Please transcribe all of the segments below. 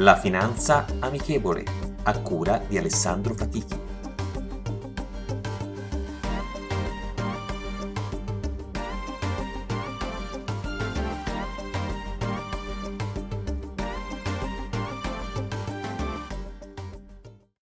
La finanza amichevole, a cura di Alessandro Fatichi.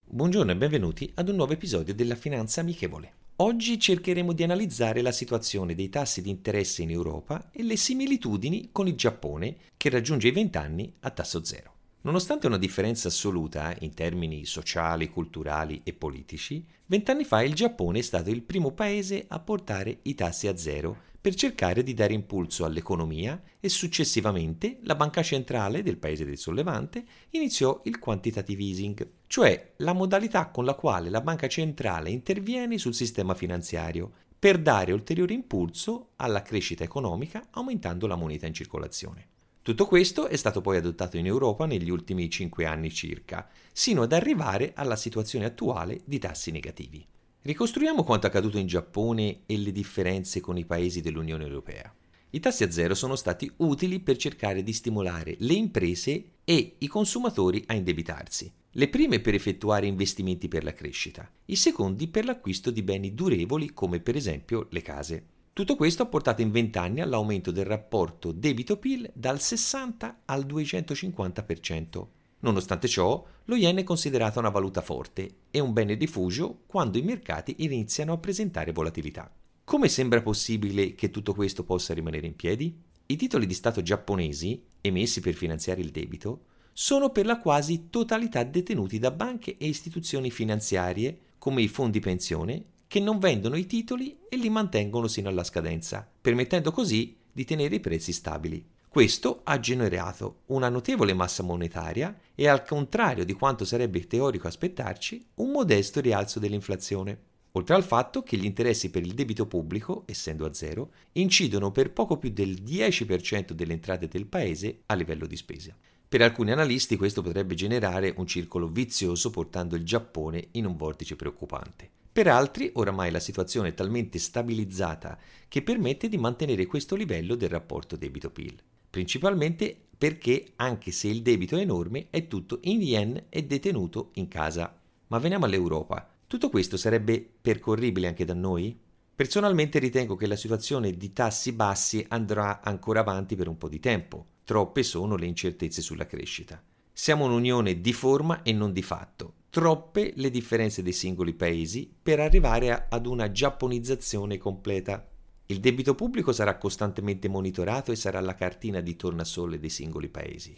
Buongiorno e benvenuti ad un nuovo episodio della Finanza Amichevole. Oggi cercheremo di analizzare la situazione dei tassi di interesse in Europa e le similitudini con il Giappone che raggiunge i 20 anni a tasso zero. Nonostante una differenza assoluta in termini sociali, culturali e politici, vent'anni fa il Giappone è stato il primo paese a portare i tassi a zero per cercare di dare impulso all'economia e successivamente la banca centrale del paese del sollevante iniziò il quantitative easing, cioè la modalità con la quale la banca centrale interviene sul sistema finanziario per dare ulteriore impulso alla crescita economica aumentando la moneta in circolazione. Tutto questo è stato poi adottato in Europa negli ultimi cinque anni circa, sino ad arrivare alla situazione attuale di tassi negativi. Ricostruiamo quanto accaduto in Giappone e le differenze con i paesi dell'Unione Europea. I tassi a zero sono stati utili per cercare di stimolare le imprese e i consumatori a indebitarsi. Le prime per effettuare investimenti per la crescita, i secondi per l'acquisto di beni durevoli come per esempio le case. Tutto questo ha portato in 20 anni all'aumento del rapporto debito-PIL dal 60 al 250%. Nonostante ciò, lo yen è considerato una valuta forte e un bene rifugio quando i mercati iniziano a presentare volatilità. Come sembra possibile che tutto questo possa rimanere in piedi? I titoli di Stato giapponesi, emessi per finanziare il debito, sono per la quasi totalità detenuti da banche e istituzioni finanziarie come i fondi pensione che non vendono i titoli e li mantengono sino alla scadenza, permettendo così di tenere i prezzi stabili. Questo ha generato una notevole massa monetaria e, al contrario di quanto sarebbe teorico aspettarci, un modesto rialzo dell'inflazione. Oltre al fatto che gli interessi per il debito pubblico, essendo a zero, incidono per poco più del 10% delle entrate del paese a livello di spesa. Per alcuni analisti questo potrebbe generare un circolo vizioso portando il Giappone in un vortice preoccupante. Per altri, oramai la situazione è talmente stabilizzata che permette di mantenere questo livello del rapporto debito-PIL, principalmente perché, anche se il debito è enorme, è tutto in yen e detenuto in casa. Ma veniamo all'Europa. Tutto questo sarebbe percorribile anche da noi? Personalmente ritengo che la situazione di tassi bassi andrà ancora avanti per un po' di tempo. Troppe sono le incertezze sulla crescita. Siamo un'unione di forma e non di fatto troppe le differenze dei singoli paesi per arrivare a, ad una giapponizzazione completa. Il debito pubblico sarà costantemente monitorato e sarà la cartina di tornasole dei singoli paesi.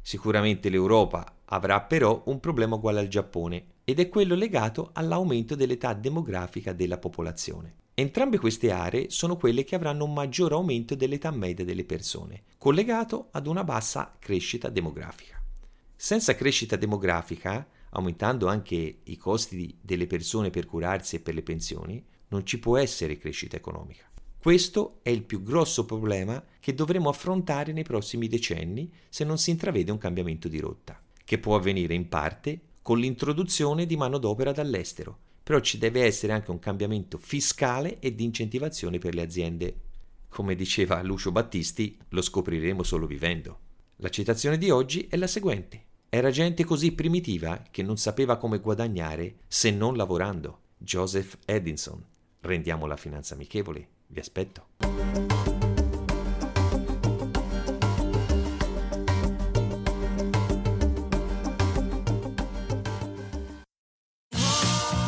Sicuramente l'Europa avrà però un problema uguale al Giappone ed è quello legato all'aumento dell'età demografica della popolazione. Entrambe queste aree sono quelle che avranno un maggior aumento dell'età media delle persone, collegato ad una bassa crescita demografica. Senza crescita demografica, aumentando anche i costi delle persone per curarsi e per le pensioni, non ci può essere crescita economica. Questo è il più grosso problema che dovremo affrontare nei prossimi decenni se non si intravede un cambiamento di rotta, che può avvenire in parte con l'introduzione di manodopera dall'estero, però ci deve essere anche un cambiamento fiscale e di incentivazione per le aziende. Come diceva Lucio Battisti, lo scopriremo solo vivendo. La citazione di oggi è la seguente. Era gente così primitiva che non sapeva come guadagnare se non lavorando. Joseph Edison. Rendiamo la finanza amichevole. Vi aspetto.